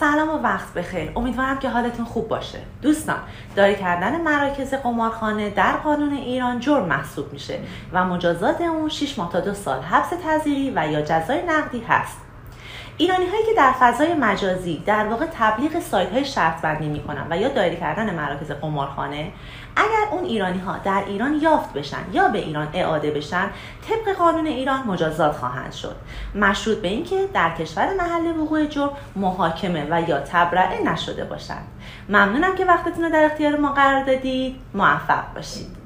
سلام و وقت بخیر. امیدوارم که حالتون خوب باشه. دوستان داری کردن مراکز قمارخانه در قانون ایران جرم محسوب میشه و مجازات اون 6 ماه تا دو سال حبس تذیری و یا جزای نقدی هست. ایرانی هایی که در فضای مجازی در واقع تبلیغ سایت های شرط بندی می‌کنن و یا دایره کردن مراکز قمارخانه اگر اون ایرانی ها در ایران یافت بشن یا به ایران اعاده بشن طبق قانون ایران مجازات خواهند شد. مشروط به اینکه در کشور محل وقوع جرم محاکمه و یا تبرئه نشده باشند. ممنونم که وقتتون رو در اختیار ما قرار دادید. موفق باشید.